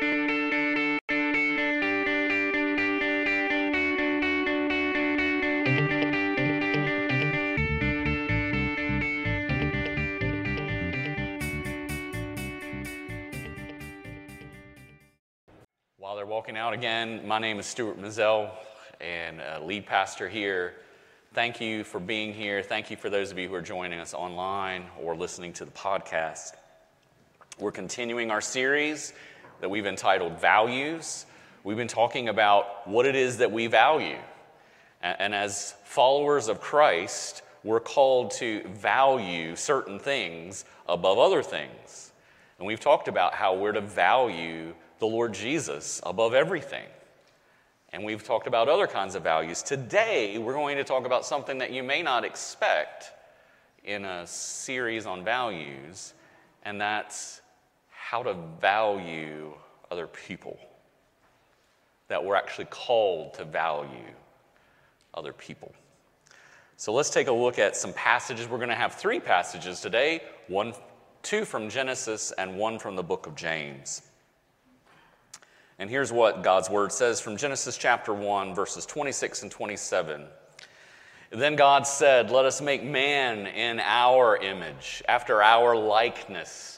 While they're walking out again, my name is Stuart Mazel and uh, lead pastor here. Thank you for being here. Thank you for those of you who are joining us online or listening to the podcast. We're continuing our series that we've entitled Values. We've been talking about what it is that we value. And, as followers of Christ, we're called to value certain things above other things. And we've talked about how we're to value the Lord Jesus above everything. And we've talked about other kinds of values. Today, we're going to talk about something that you may not expect in a series on values, and that's how to value other people. That we're actually called to value other people. So let's take a look at some passages. We're going to have three passages today one, two from Genesis, and one from the book of James. And here's what God's word says from Genesis chapter 1, verses 26 and 27. Then God said, Let us make man in our image, after our likeness,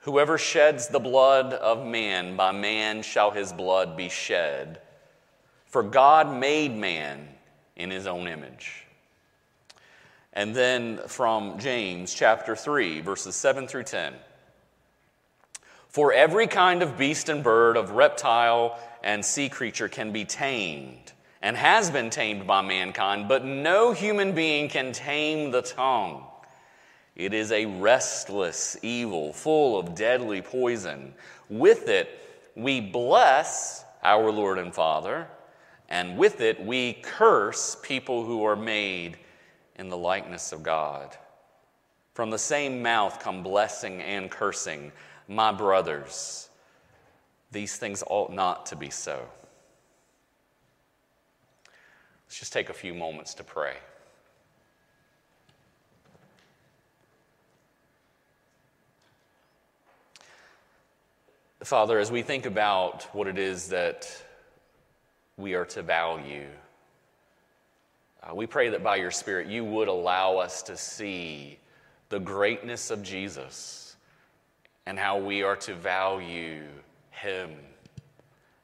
Whoever sheds the blood of man, by man shall his blood be shed. For God made man in his own image. And then from James chapter 3, verses 7 through 10. For every kind of beast and bird, of reptile and sea creature can be tamed and has been tamed by mankind, but no human being can tame the tongue. It is a restless evil full of deadly poison. With it, we bless our Lord and Father, and with it, we curse people who are made in the likeness of God. From the same mouth come blessing and cursing. My brothers, these things ought not to be so. Let's just take a few moments to pray. Father, as we think about what it is that we are to value, uh, we pray that by your Spirit you would allow us to see the greatness of Jesus and how we are to value him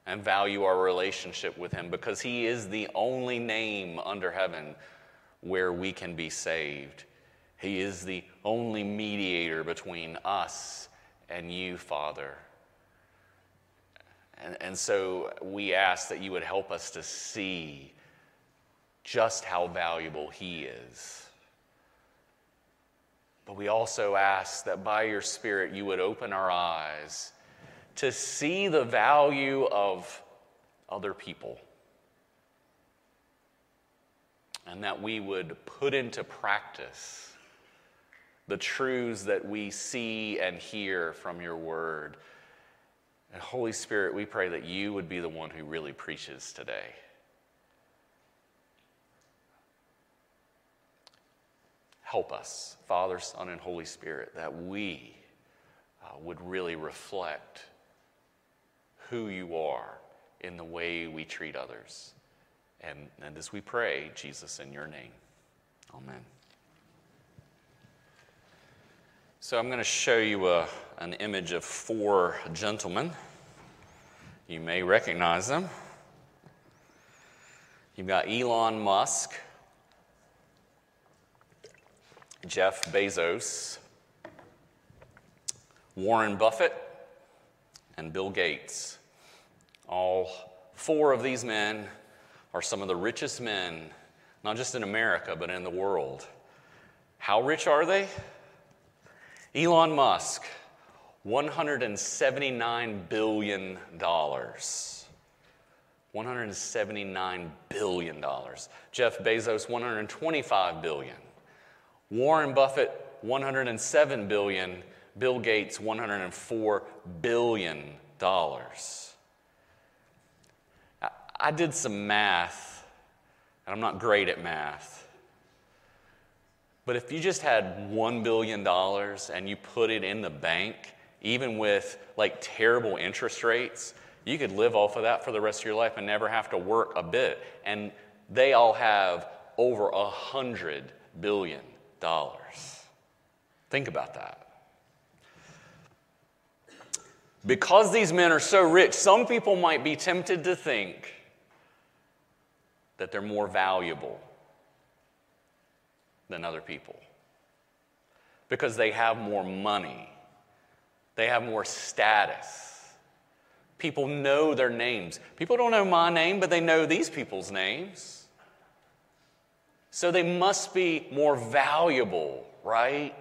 and value our relationship with Him because He is the only name under heaven where we can be saved. He is the only mediator between us and you, Father. And, and so we ask that you would help us to see just how valuable He is. But we also ask that by your Spirit you would open our eyes to see the value of other people. And that we would put into practice the truths that we see and hear from your word. And Holy Spirit, we pray that you would be the one who really preaches today. Help us, Father, Son, and Holy Spirit, that we uh, would really reflect who you are in the way we treat others. And, and as we pray, Jesus, in your name, amen. So I'm going to show you a, an image of four gentlemen. You may recognize them. You've got Elon Musk, Jeff Bezos, Warren Buffett, and Bill Gates. All four of these men are some of the richest men, not just in America, but in the world. How rich are they? Elon Musk, $179 billion. $179 billion. Jeff Bezos, $125 billion. Warren Buffett, $107 billion. Bill Gates, $104 billion. I did some math, and I'm not great at math. But if you just had $1 billion and you put it in the bank, even with like terrible interest rates, you could live off of that for the rest of your life and never have to work a bit. And they all have over a hundred billion dollars. Think about that. Because these men are so rich, some people might be tempted to think that they're more valuable than other people because they have more money, they have more status. People know their names. People don't know my name, but they know these people's names. So they must be more valuable, right?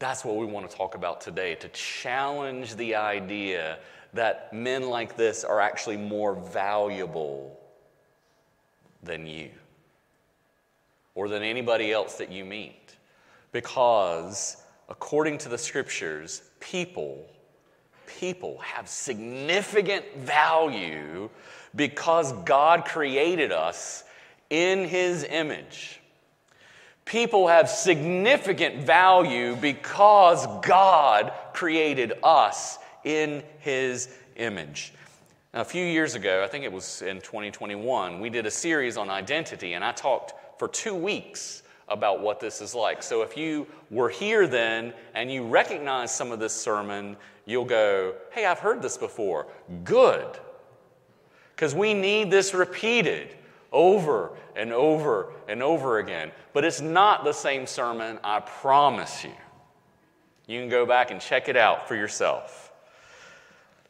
That's what we want to talk about today to challenge the idea that men like this are actually more valuable than you or than anybody else that you meet. Because, according to the scriptures, people, people have significant value because God created us in His image. People have significant value because God created us in His image. Now, a few years ago, I think it was in 2021, we did a series on identity, and I talked for two weeks about what this is like. So if you were here then and you recognize some of this sermon, you'll go, hey, I've heard this before. Good. Because we need this repeated over and over and over again. But it's not the same sermon, I promise you. You can go back and check it out for yourself.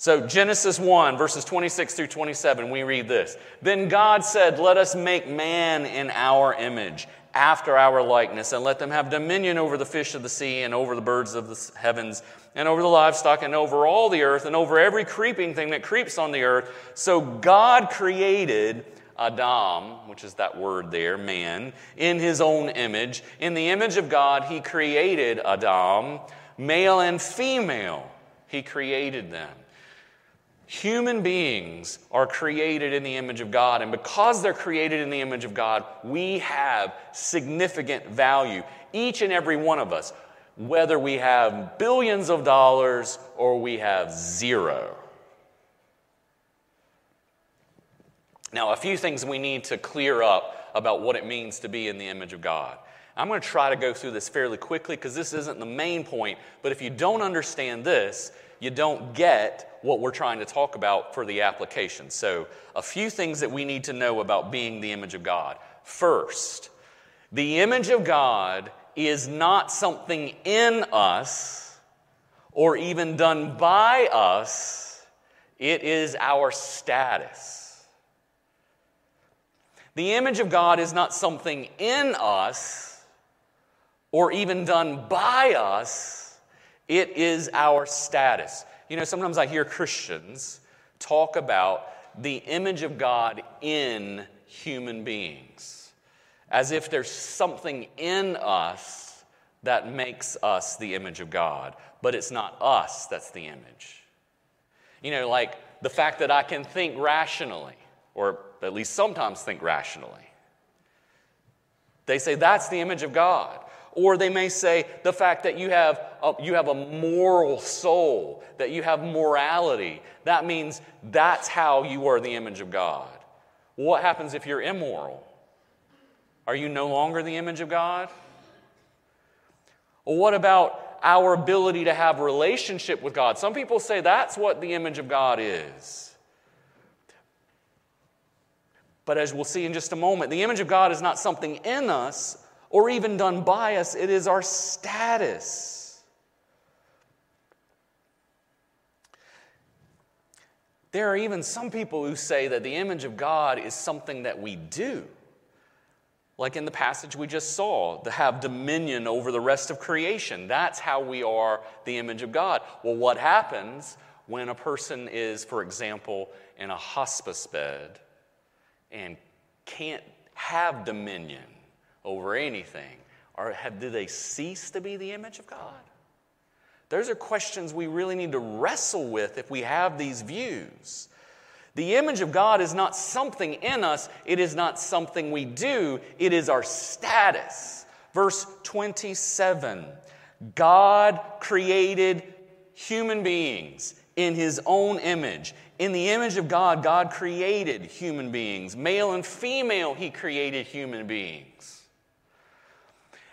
So, Genesis 1, verses 26 through 27, we read this. Then God said, Let us make man in our image, after our likeness, and let them have dominion over the fish of the sea, and over the birds of the heavens, and over the livestock, and over all the earth, and over every creeping thing that creeps on the earth. So, God created Adam, which is that word there, man, in his own image. In the image of God, he created Adam, male and female, he created them. Human beings are created in the image of God, and because they're created in the image of God, we have significant value. Each and every one of us, whether we have billions of dollars or we have zero. Now, a few things we need to clear up about what it means to be in the image of God. I'm going to try to go through this fairly quickly because this isn't the main point, but if you don't understand this, you don't get what we're trying to talk about for the application. So, a few things that we need to know about being the image of God. First, the image of God is not something in us or even done by us, it is our status. The image of God is not something in us or even done by us it is our status. You know, sometimes I hear Christians talk about the image of God in human beings as if there's something in us that makes us the image of God, but it's not us that's the image. You know, like the fact that I can think rationally, or at least sometimes think rationally. They say that's the image of God. Or they may say the fact that you have, a, you have a moral soul, that you have morality. That means that's how you are the image of God. What happens if you're immoral? Are you no longer the image of God? What about our ability to have relationship with God? Some people say that's what the image of God is. But as we'll see in just a moment, the image of God is not something in us, or even done by us, it is our status. There are even some people who say that the image of God is something that we do. like in the passage we just saw, to have dominion over the rest of creation. That's how we are the image of God. Well, what happens when a person is, for example, in a hospice bed and can't have dominion over anything? Or have, do they cease to be the image of God? Those are questions we really need to wrestle with if we have these views. The image of God is not something in us, it is not something we do, it is our status. Verse 27 God created human beings in his own image. In the image of God, God created human beings. Male and female, he created human beings.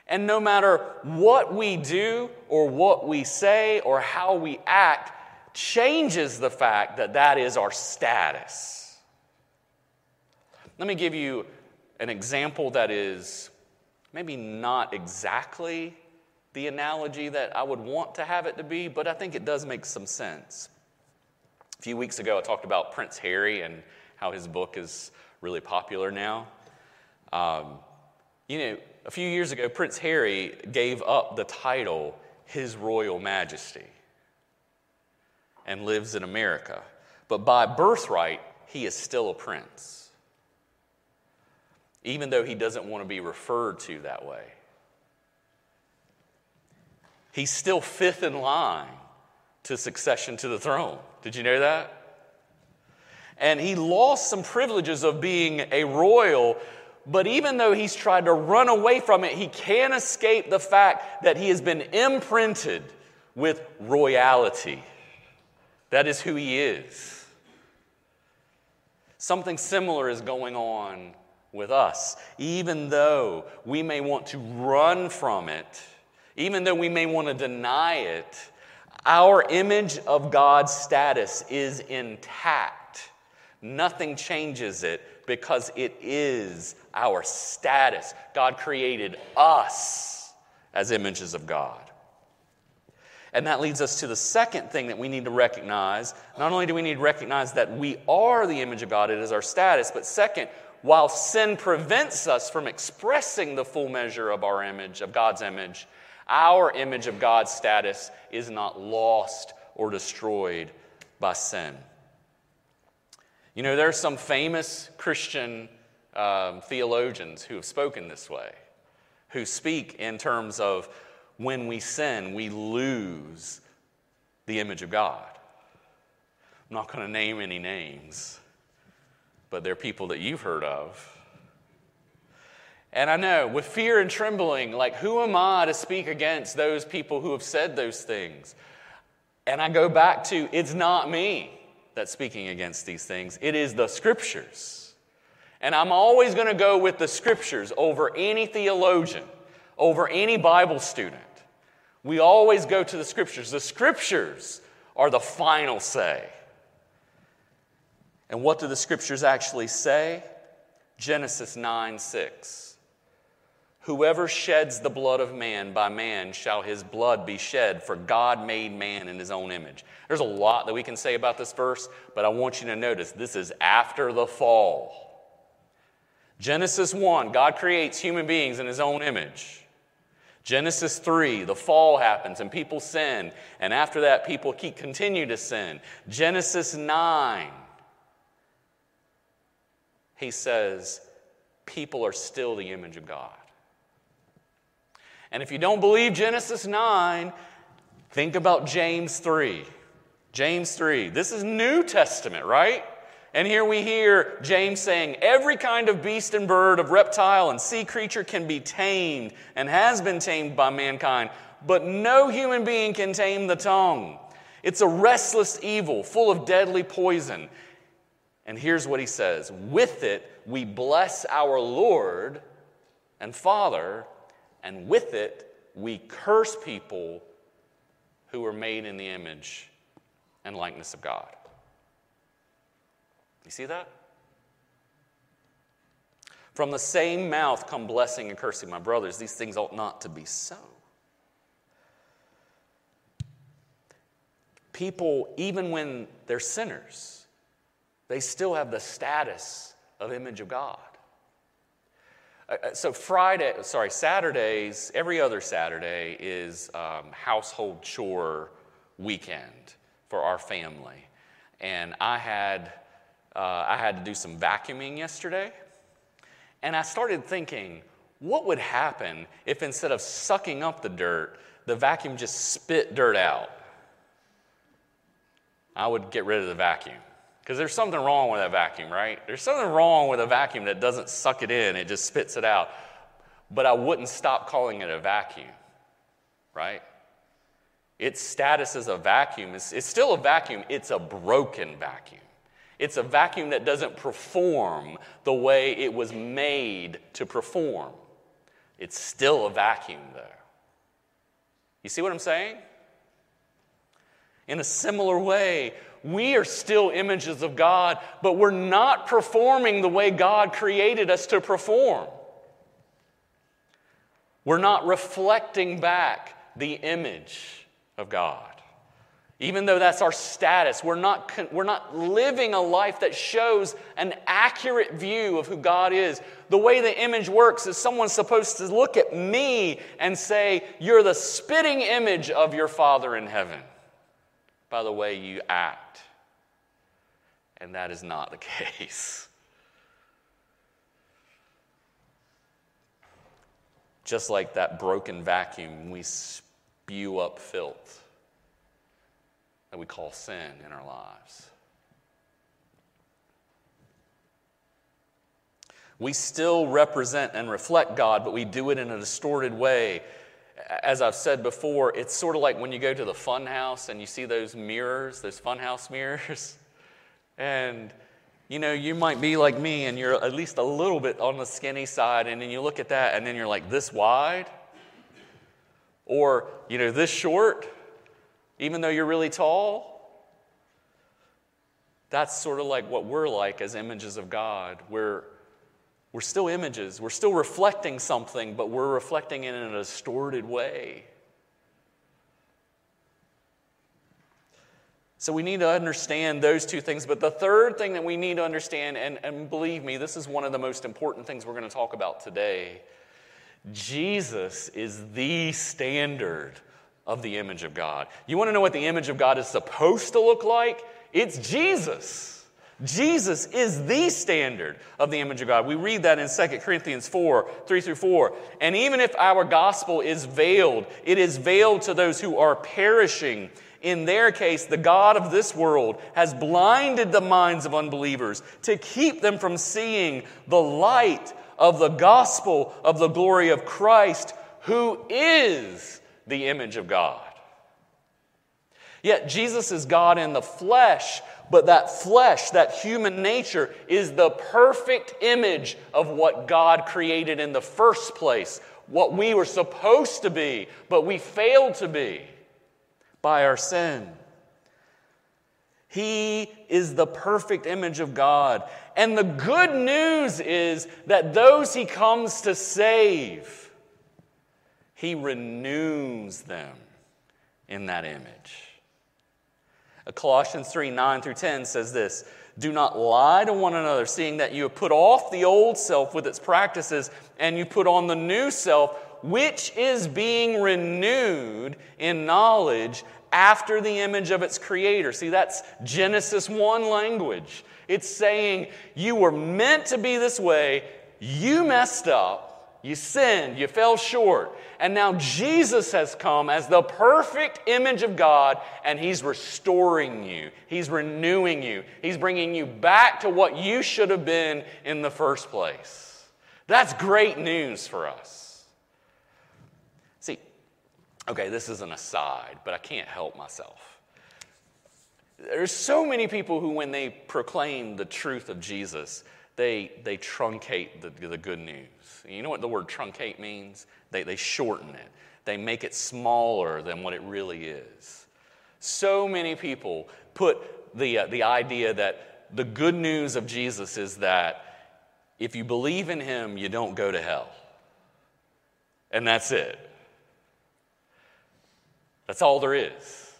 And no matter what we do or what we say or how we act, changes the fact that that is our status. Let me give you an example that is maybe not exactly the analogy that I would want to have it to be, but I think it does make some sense. A few weeks ago, I talked about Prince Harry and how his book is really popular now. Um, you know, a few years ago, Prince Harry gave up the title His Royal Majesty and lives in America. But by birthright, he is still a prince, even though he doesn't want to be referred to that way. He's still fifth in line to succession to the throne. Did you know that? And he lost some privileges of being a royal, but even though he's tried to run away from it, he can't escape the fact that he has been imprinted with royalty. That is who he is. Something similar is going on with us. Even though we may want to run from it, even though we may want to deny it, our image of God's status is intact. Nothing changes it because it is our status. God created us as images of God. And that leads us to the second thing that we need to recognize. Not only do we need to recognize that we are the image of God, it is our status, but second, while sin prevents us from expressing the full measure of our image, of God's image, our image of God's status is not lost or destroyed by sin. You know, there are some famous Christian um, theologians who have spoken this way, who speak in terms of when we sin, we lose the image of God. I'm not going to name any names, but they're people that you've heard of. And I know with fear and trembling, like, who am I to speak against those people who have said those things? And I go back to it's not me that's speaking against these things, it is the scriptures. And I'm always going to go with the scriptures over any theologian, over any Bible student. We always go to the scriptures. The scriptures are the final say. And what do the scriptures actually say? Genesis 9 6. Whoever sheds the blood of man, by man shall his blood be shed, for God made man in his own image. There's a lot that we can say about this verse, but I want you to notice this is after the fall. Genesis 1, God creates human beings in his own image. Genesis 3, the fall happens and people sin. And after that, people keep, continue to sin. Genesis 9, he says, people are still the image of God. And if you don't believe Genesis 9, think about James 3. James 3. This is New Testament, right? And here we hear James saying, Every kind of beast and bird, of reptile and sea creature can be tamed and has been tamed by mankind, but no human being can tame the tongue. It's a restless evil full of deadly poison. And here's what he says With it, we bless our Lord and Father, and with it, we curse people who are made in the image and likeness of God. You see that? From the same mouth come blessing and cursing. My brothers, these things ought not to be so. People, even when they're sinners, they still have the status of image of God. Uh, uh, so Friday, sorry, Saturdays, every other Saturday is um, household chore weekend for our family, and I had uh, I had to do some vacuuming yesterday, and I started thinking, what would happen if instead of sucking up the dirt, the vacuum just spit dirt out? I would get rid of the vacuum. Because there's something wrong with that vacuum, right? There's something wrong with a vacuum that doesn't suck it in, it just spits it out. But I wouldn't stop calling it a vacuum, right? Its status as a vacuum is it's still a vacuum, it's a broken vacuum. It's a vacuum that doesn't perform the way it was made to perform. It's still a vacuum, though. You see what I'm saying? In a similar way, we are still images of God, but we're not performing the way God created us to perform. We're not reflecting back the image of God. Even though that's our status, we're not, we're not living a life that shows an accurate view of who God is. The way the image works is someone's supposed to look at me and say, You're the spitting image of your Father in heaven by the way you act. And that is not the case. Just like that broken vacuum, we spew up filth that we call sin in our lives. We still represent and reflect God, but we do it in a distorted way as I've said before, it's sort of like when you go to the fun house and you see those mirrors, those fun house mirrors. And, you know, you might be like me and you're at least a little bit on the skinny side, and then you look at that and then you're like this wide. Or, you know, this short, even though you're really tall. That's sort of like what we're like as images of God. We're we're still images. We're still reflecting something, but we're reflecting it in a distorted way. So we need to understand those two things. But the third thing that we need to understand, and, and believe me, this is one of the most important things we're going to talk about today. Jesus is the standard of the image of God. You want to know what the image of God is supposed to look like? It's Jesus. Jesus is the standard of the image of God. We read that in 2 Corinthians 4 3 through 4. And even if our gospel is veiled, it is veiled to those who are perishing. In their case, the God of this world has blinded the minds of unbelievers to keep them from seeing the light of the gospel of the glory of Christ, who is the image of God. Yet Jesus is God in the flesh, but that flesh, that human nature, is the perfect image of what God created in the first place, what we were supposed to be, but we failed to be by our sin. He is the perfect image of God. And the good news is that those he comes to save, he renews them in that image. Colossians 3 9 through 10 says this Do not lie to one another, seeing that you have put off the old self with its practices, and you put on the new self, which is being renewed in knowledge after the image of its creator. See, that's Genesis 1 language. It's saying you were meant to be this way, you messed up, you sinned, you fell short. And now Jesus has come as the perfect image of God, and He's restoring you. He's renewing you. He's bringing you back to what you should have been in the first place. That's great news for us. See, okay, this is an aside, but I can't help myself. There's so many people who, when they proclaim the truth of Jesus, they, they truncate the, the good news. You know what the word truncate means? They, they shorten it, they make it smaller than what it really is. So many people put the, uh, the idea that the good news of Jesus is that if you believe in him, you don't go to hell. And that's it. That's all there is.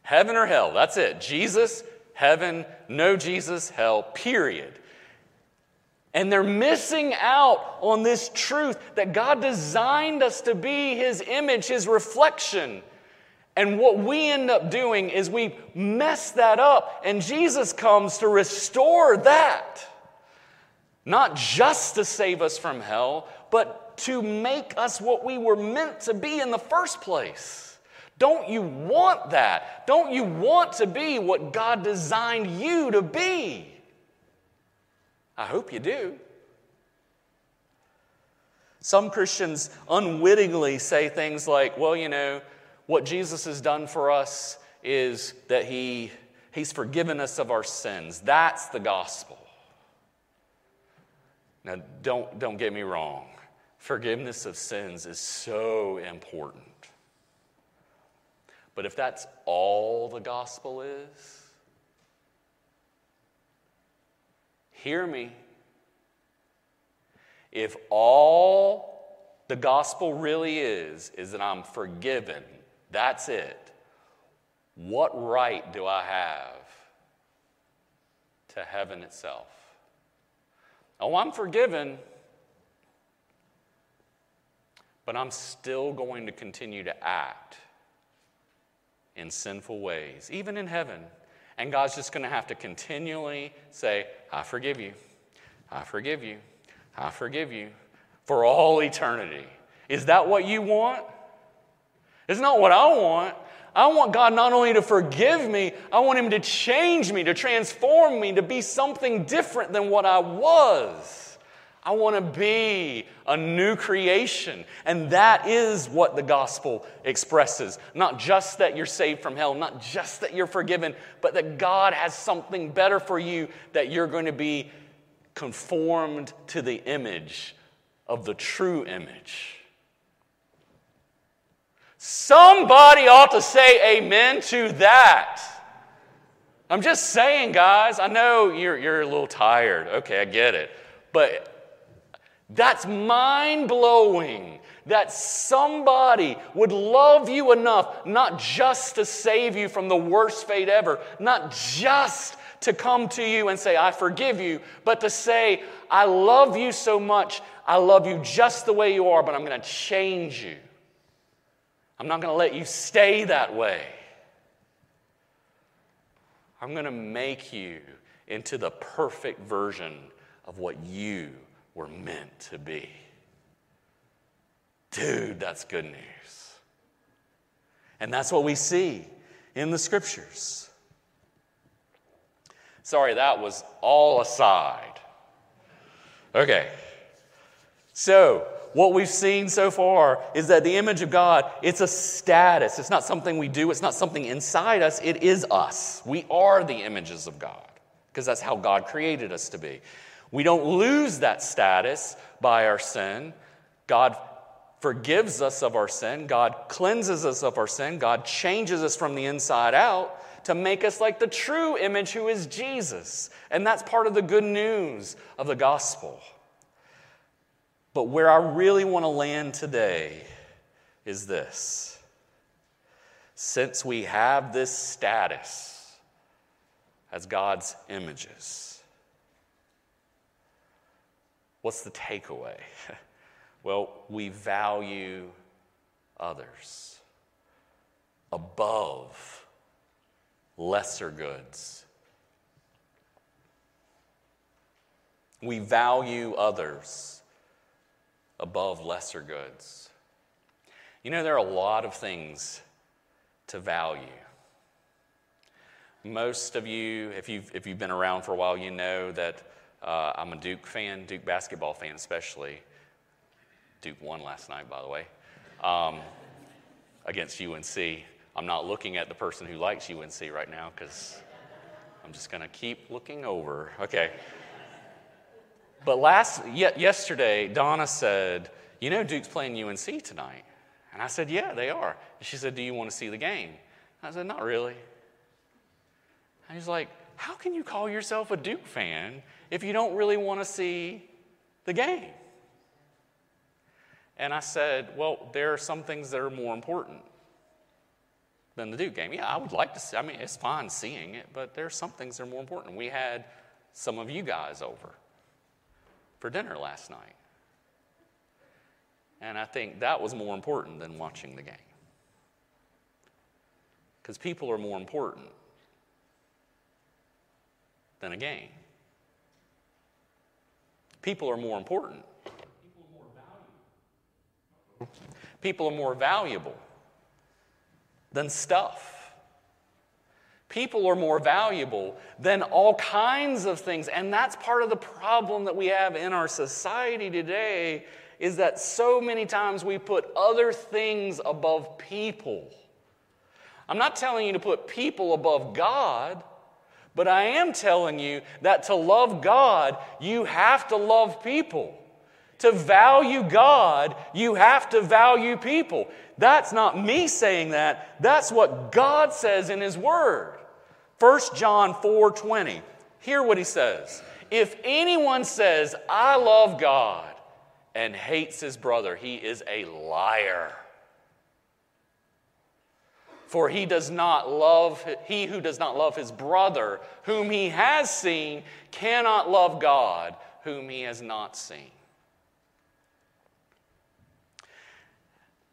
Heaven or hell, that's it. Jesus, heaven, no Jesus, hell, period. And they're missing out on this truth that God designed us to be His image, His reflection. And what we end up doing is we mess that up, and Jesus comes to restore that. Not just to save us from hell, but to make us what we were meant to be in the first place. Don't you want that? Don't you want to be what God designed you to be? I hope you do. Some Christians unwittingly say things like, well, you know, what Jesus has done for us is that he, He's forgiven us of our sins. That's the gospel. Now, don't, don't get me wrong. Forgiveness of sins is so important. But if that's all the gospel is, hear me. If all the gospel really is, is that I'm forgiven, that's it, what right do I have to heaven itself? Oh, I'm forgiven, but I'm still going to continue to act in sinful ways, even in heaven. And God's just going to have to continually say, I forgive you. I forgive you. I forgive you for all eternity. Is that what you want? It's not what I want. I want God not only to forgive me, I want Him to change me, to transform me, to be something different than what I was. I want to be a new creation. And that is what the gospel expresses. Not just that you're saved from hell, not just that you're forgiven, but that God has something better for you, that you're going to be conformed to the image of the true image. Somebody ought to say amen to that. I'm just saying, guys, I know you're, you're a little tired. Okay, I get it. But that's mind blowing that somebody would love you enough not just to save you from the worst fate ever, not just to come to you and say, I forgive you, but to say, I love you so much, I love you just the way you are, but I'm going to change you. I'm not going to let you stay that way. I'm going to make you into the perfect version of what you were meant to be. Dude, that's good news. And that's what we see in the scriptures. Sorry, that was all aside. Okay. So, what we've seen so far is that the image of God, it's a status. It's not something we do, it's not something inside us, it is us. We are the images of God because that's how God created us to be. We don't lose that status by our sin. God forgives us of our sin. God cleanses us of our sin. God changes us from the inside out to make us like the true image who is Jesus. And that's part of the good news of the gospel. But where I really want to land today is this. Since we have this status as God's images, What's the takeaway? well, we value others above lesser goods. We value others above lesser goods. You know, there are a lot of things to value. Most of you, if you've, if you've been around for a while, you know that uh, I'm a Duke fan, Duke basketball fan especially. Duke won last night, by the way, um, against UNC. I'm not looking at the person who likes UNC right now because I'm just going to keep looking over. Okay. But last, yesterday, Donna said, You know, Duke's playing UNC tonight. And I said, Yeah, they are. And she said, Do you want to see the game? I said, Not really. And he's like, How can you call yourself a Duke fan if you don't really want to see the game? And I said, Well, there are some things that are more important than the Duke game. Yeah, I would like to see, I mean, it's fine seeing it, but there are some things that are more important. We had some of you guys over. for dinner last night. And I think that was more important than watching the game. Because people are more important than a game. People are more important. People are more valuable than stuff. People are more valuable than all kinds of things. And that's part of the problem that we have in our society today is that so many times we put other things above people. I'm not telling you to put people above God, but I am telling you that to love God, you have to love people. To value God, you have to value people. That's not me saying that. That's what God says in his word. 1 John 4:20. Hear what he says. If anyone says, "I love God," and hates his brother, he is a liar. For he does not love, he who does not love his brother, whom he has seen, cannot love God, whom he has not seen.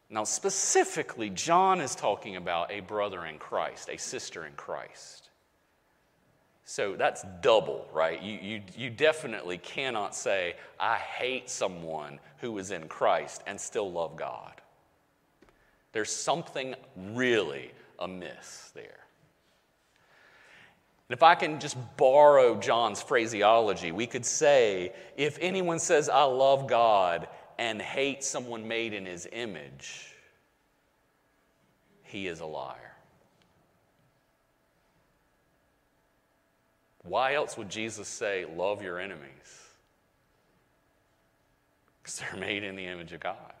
Now, specifically, John is talking about a brother in Christ, a sister in Christ. So that's double, right? You, you, you definitely cannot say, I hate someone who is in Christ and still love God. There's something really amiss there. And if I can just borrow John's phraseology, we could say if anyone says, I love God and hates someone made in his image, he is a liar. Why else would Jesus say, Love your enemies? Because they're made in the image of God.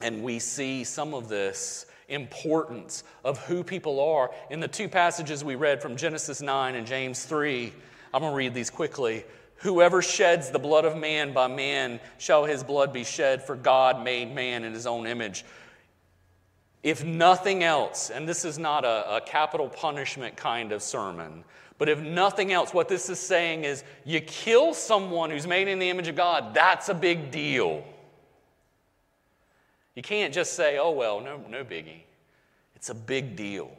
And we see some of this importance of who people are in the two passages we read from Genesis 9 and James 3. I'm going to read these quickly. Whoever sheds the blood of man by man shall his blood be shed, for God made man in his own image. If nothing else, and this is not a, a, capital punishment kind of sermon, but if nothing else, what this is saying is you kill someone who's made in the image of God, that's a big deal. You can't just say, oh, well, no, no biggie. It's a big deal.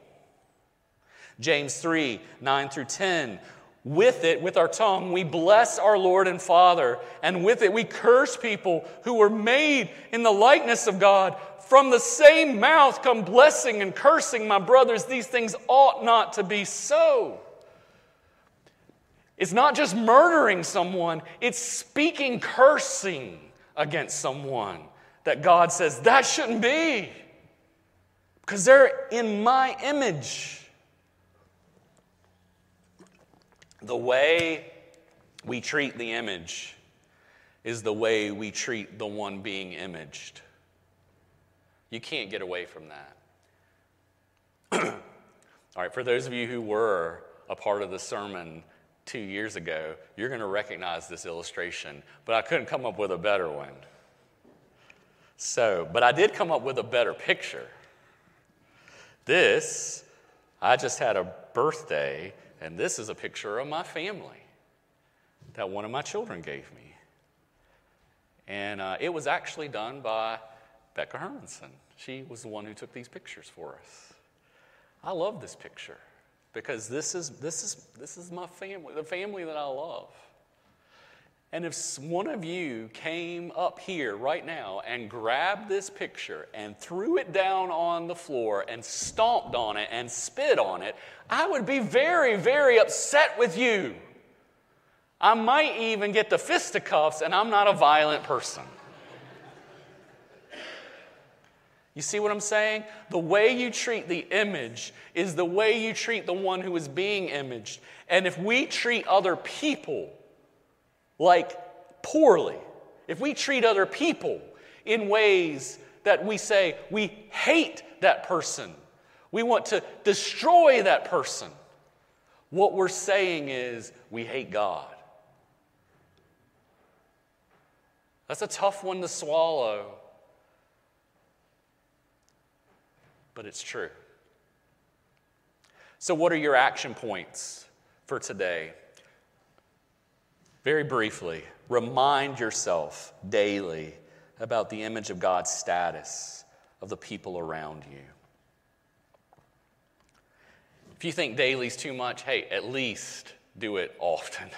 James 3 9 through 10. With it, with our tongue, we bless our Lord and Father, and with it we curse people who were made in the likeness of God. From the same mouth come blessing and cursing, my brothers. These things ought not to be so. It's not just murdering someone, it's speaking cursing against someone that God says that shouldn't be because they're in my image. The way we treat the image is the way we treat the one being imaged. You can't get away from that. All right, for those of you who were a part of the sermon two years ago, you're going to recognize this illustration, but I couldn't come up with a better one. So, but I did come up with a better picture. This, I just had a birthday, and this is a picture of my family that one of my children gave me. And uh, it was actually done by Becca Hermanson. She was the one who took these pictures for us. I love this picture because this is, this is, this is my family, the family that I love. And if one of you came up here right now and grabbed this picture and threw it down on the floor and stomped on it and spit on it, I would be very, very upset with you. I might even get the fisticuffs, and I'm not a violent person. You see what I'm saying? The way you treat the image is the way you treat the one who is being imaged. And if we treat other people like poorly, if we treat other people in ways that we say we hate that person, we want to destroy that person, what we're saying is we hate God. That's a tough one to swallow, but it's true. So, what are your action points for today? Very briefly, remind yourself daily about the image of God's status of the people around you. If you think daily's too much, hey, at least do it often.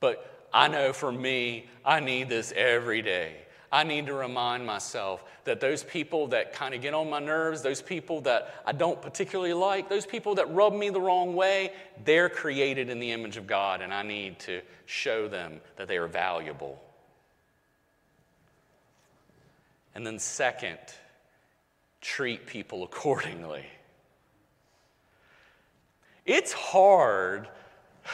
But I know for me, I need this every day. I need to remind myself that those people that kind of get on my nerves, those people that I don't particularly like, those people that rub me the wrong way, they're created in the image of God, and I need to show them that they are valuable. And then, second, treat people accordingly. It's hard.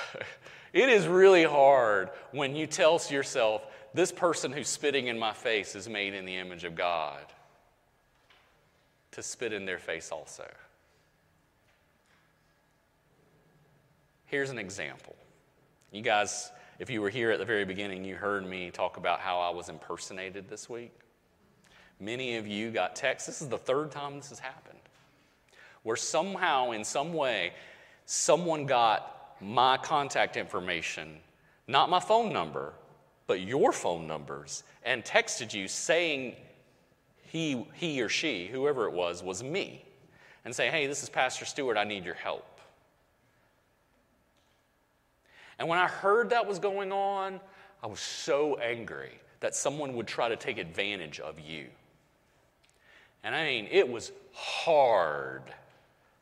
it is really hard when you tell yourself, this person who's spitting in my face is made in the image of God, to spit in their face also. Here's an example. You guys, if you were here at the very beginning, you heard me talk about how I was impersonated this week. Many of you got texts. This is the third time this has happened. Where somehow, in some way, someone got my contact information, not my phone number, but your phone numbers, and texted you saying he, he or she, whoever it was, was me, and say, hey, this is Pastor Stewart, I need your help. And when I heard that was going on, I was so angry that someone would try to take advantage of you. And I mean, it was hard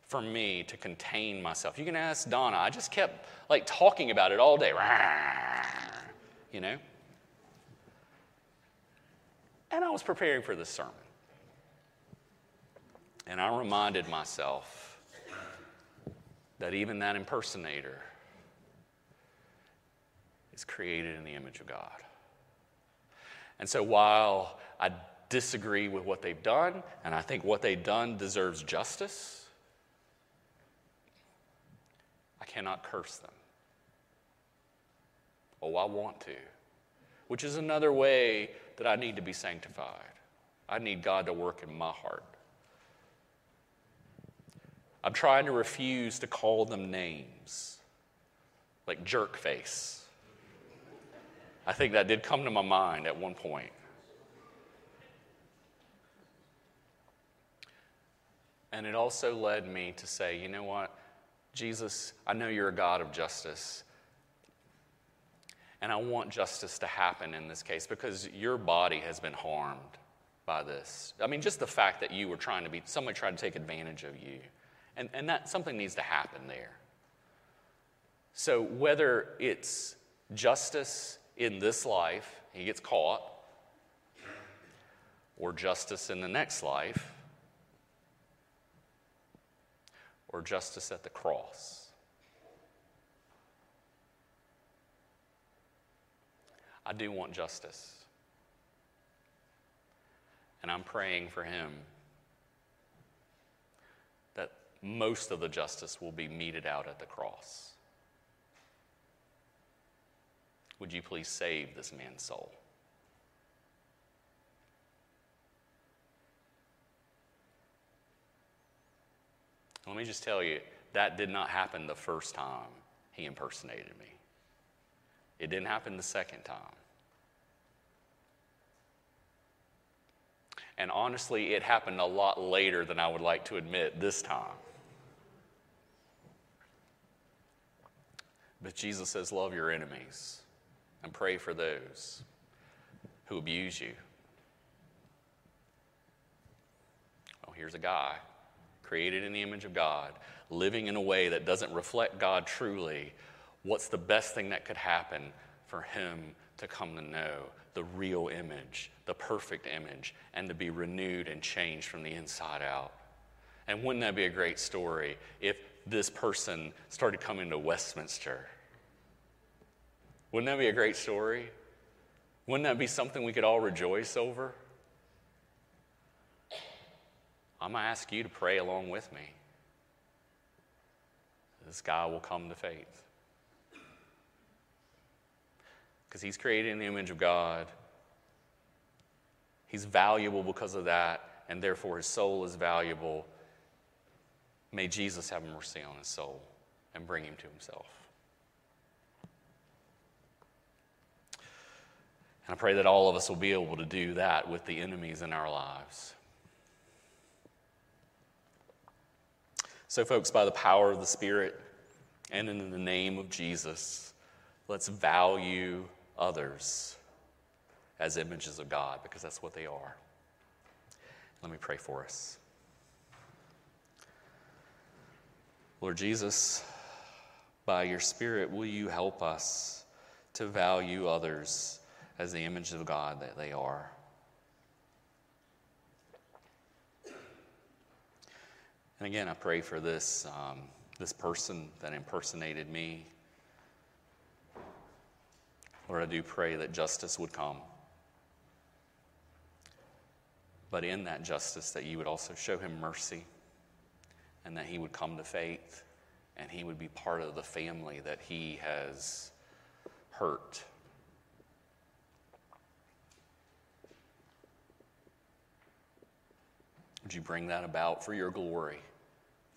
for me to contain myself. You can ask Donna. I just kept like talking about it all day. You know? And I was preparing for this sermon. And I reminded myself that even that impersonator is created in the image of God. And so while I disagree with what they've done, and I think what they've done deserves justice, I cannot curse them. Oh, I want to, which is another way that I need to be sanctified. I need God to work in my heart. I'm trying to refuse to call them names like jerk face. I think that did come to my mind at one point. And it also led me to say, you know what? Jesus, I know you're a God of justice. And I want justice to happen in this case because your body has been harmed by this. I mean, just the fact that you were trying to be, somebody tried to take advantage of you. And, and that something needs to happen there. So whether it's justice in this life, he gets caught, or justice in the next life, or justice at the cross. I do want justice. And I'm praying for him that most of the justice will be meted out at the cross. Would you please save this man's soul? Let me just tell you, that did not happen the first time he impersonated me. It didn't happen the second time. And honestly, it happened a lot later than I would like to admit this time. But Jesus says, Love your enemies and pray for those who abuse you. Oh, here's a guy created in the image of God, living in a way that doesn't reflect God truly, what's the best thing that could happen for him to come to know the real image, the perfect image, and to be renewed and changed from the inside out? And wouldn't that be a great story if this person started coming to Westminster? Wouldn't that be a great story? Wouldn't that be something we could all rejoice over? I'm going to ask you to pray along with me. This guy will come to faith. Because he's created in the image of God. He's valuable because of that, and therefore his soul is valuable. May Jesus have mercy on his soul and bring him to himself. And I pray that all of us will be able to do that with the enemies in our lives. So, folks, by the power of the Spirit and in the name of Jesus, let's value others as images of God because that's what they are. Let me pray for us. Lord Jesus, by your Spirit, will you help us to value others as the image of God that they are? And again, I pray for this, um, this person that impersonated me. Lord, I do pray that justice would come. But in that justice, that you would also show him mercy and that he would come to faith and he would be part of the family that he has hurt. Would you bring that about for your glory?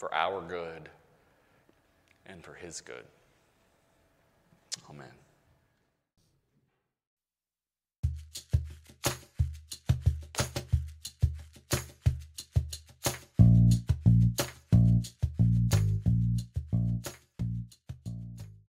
for our good and for his good. Amen.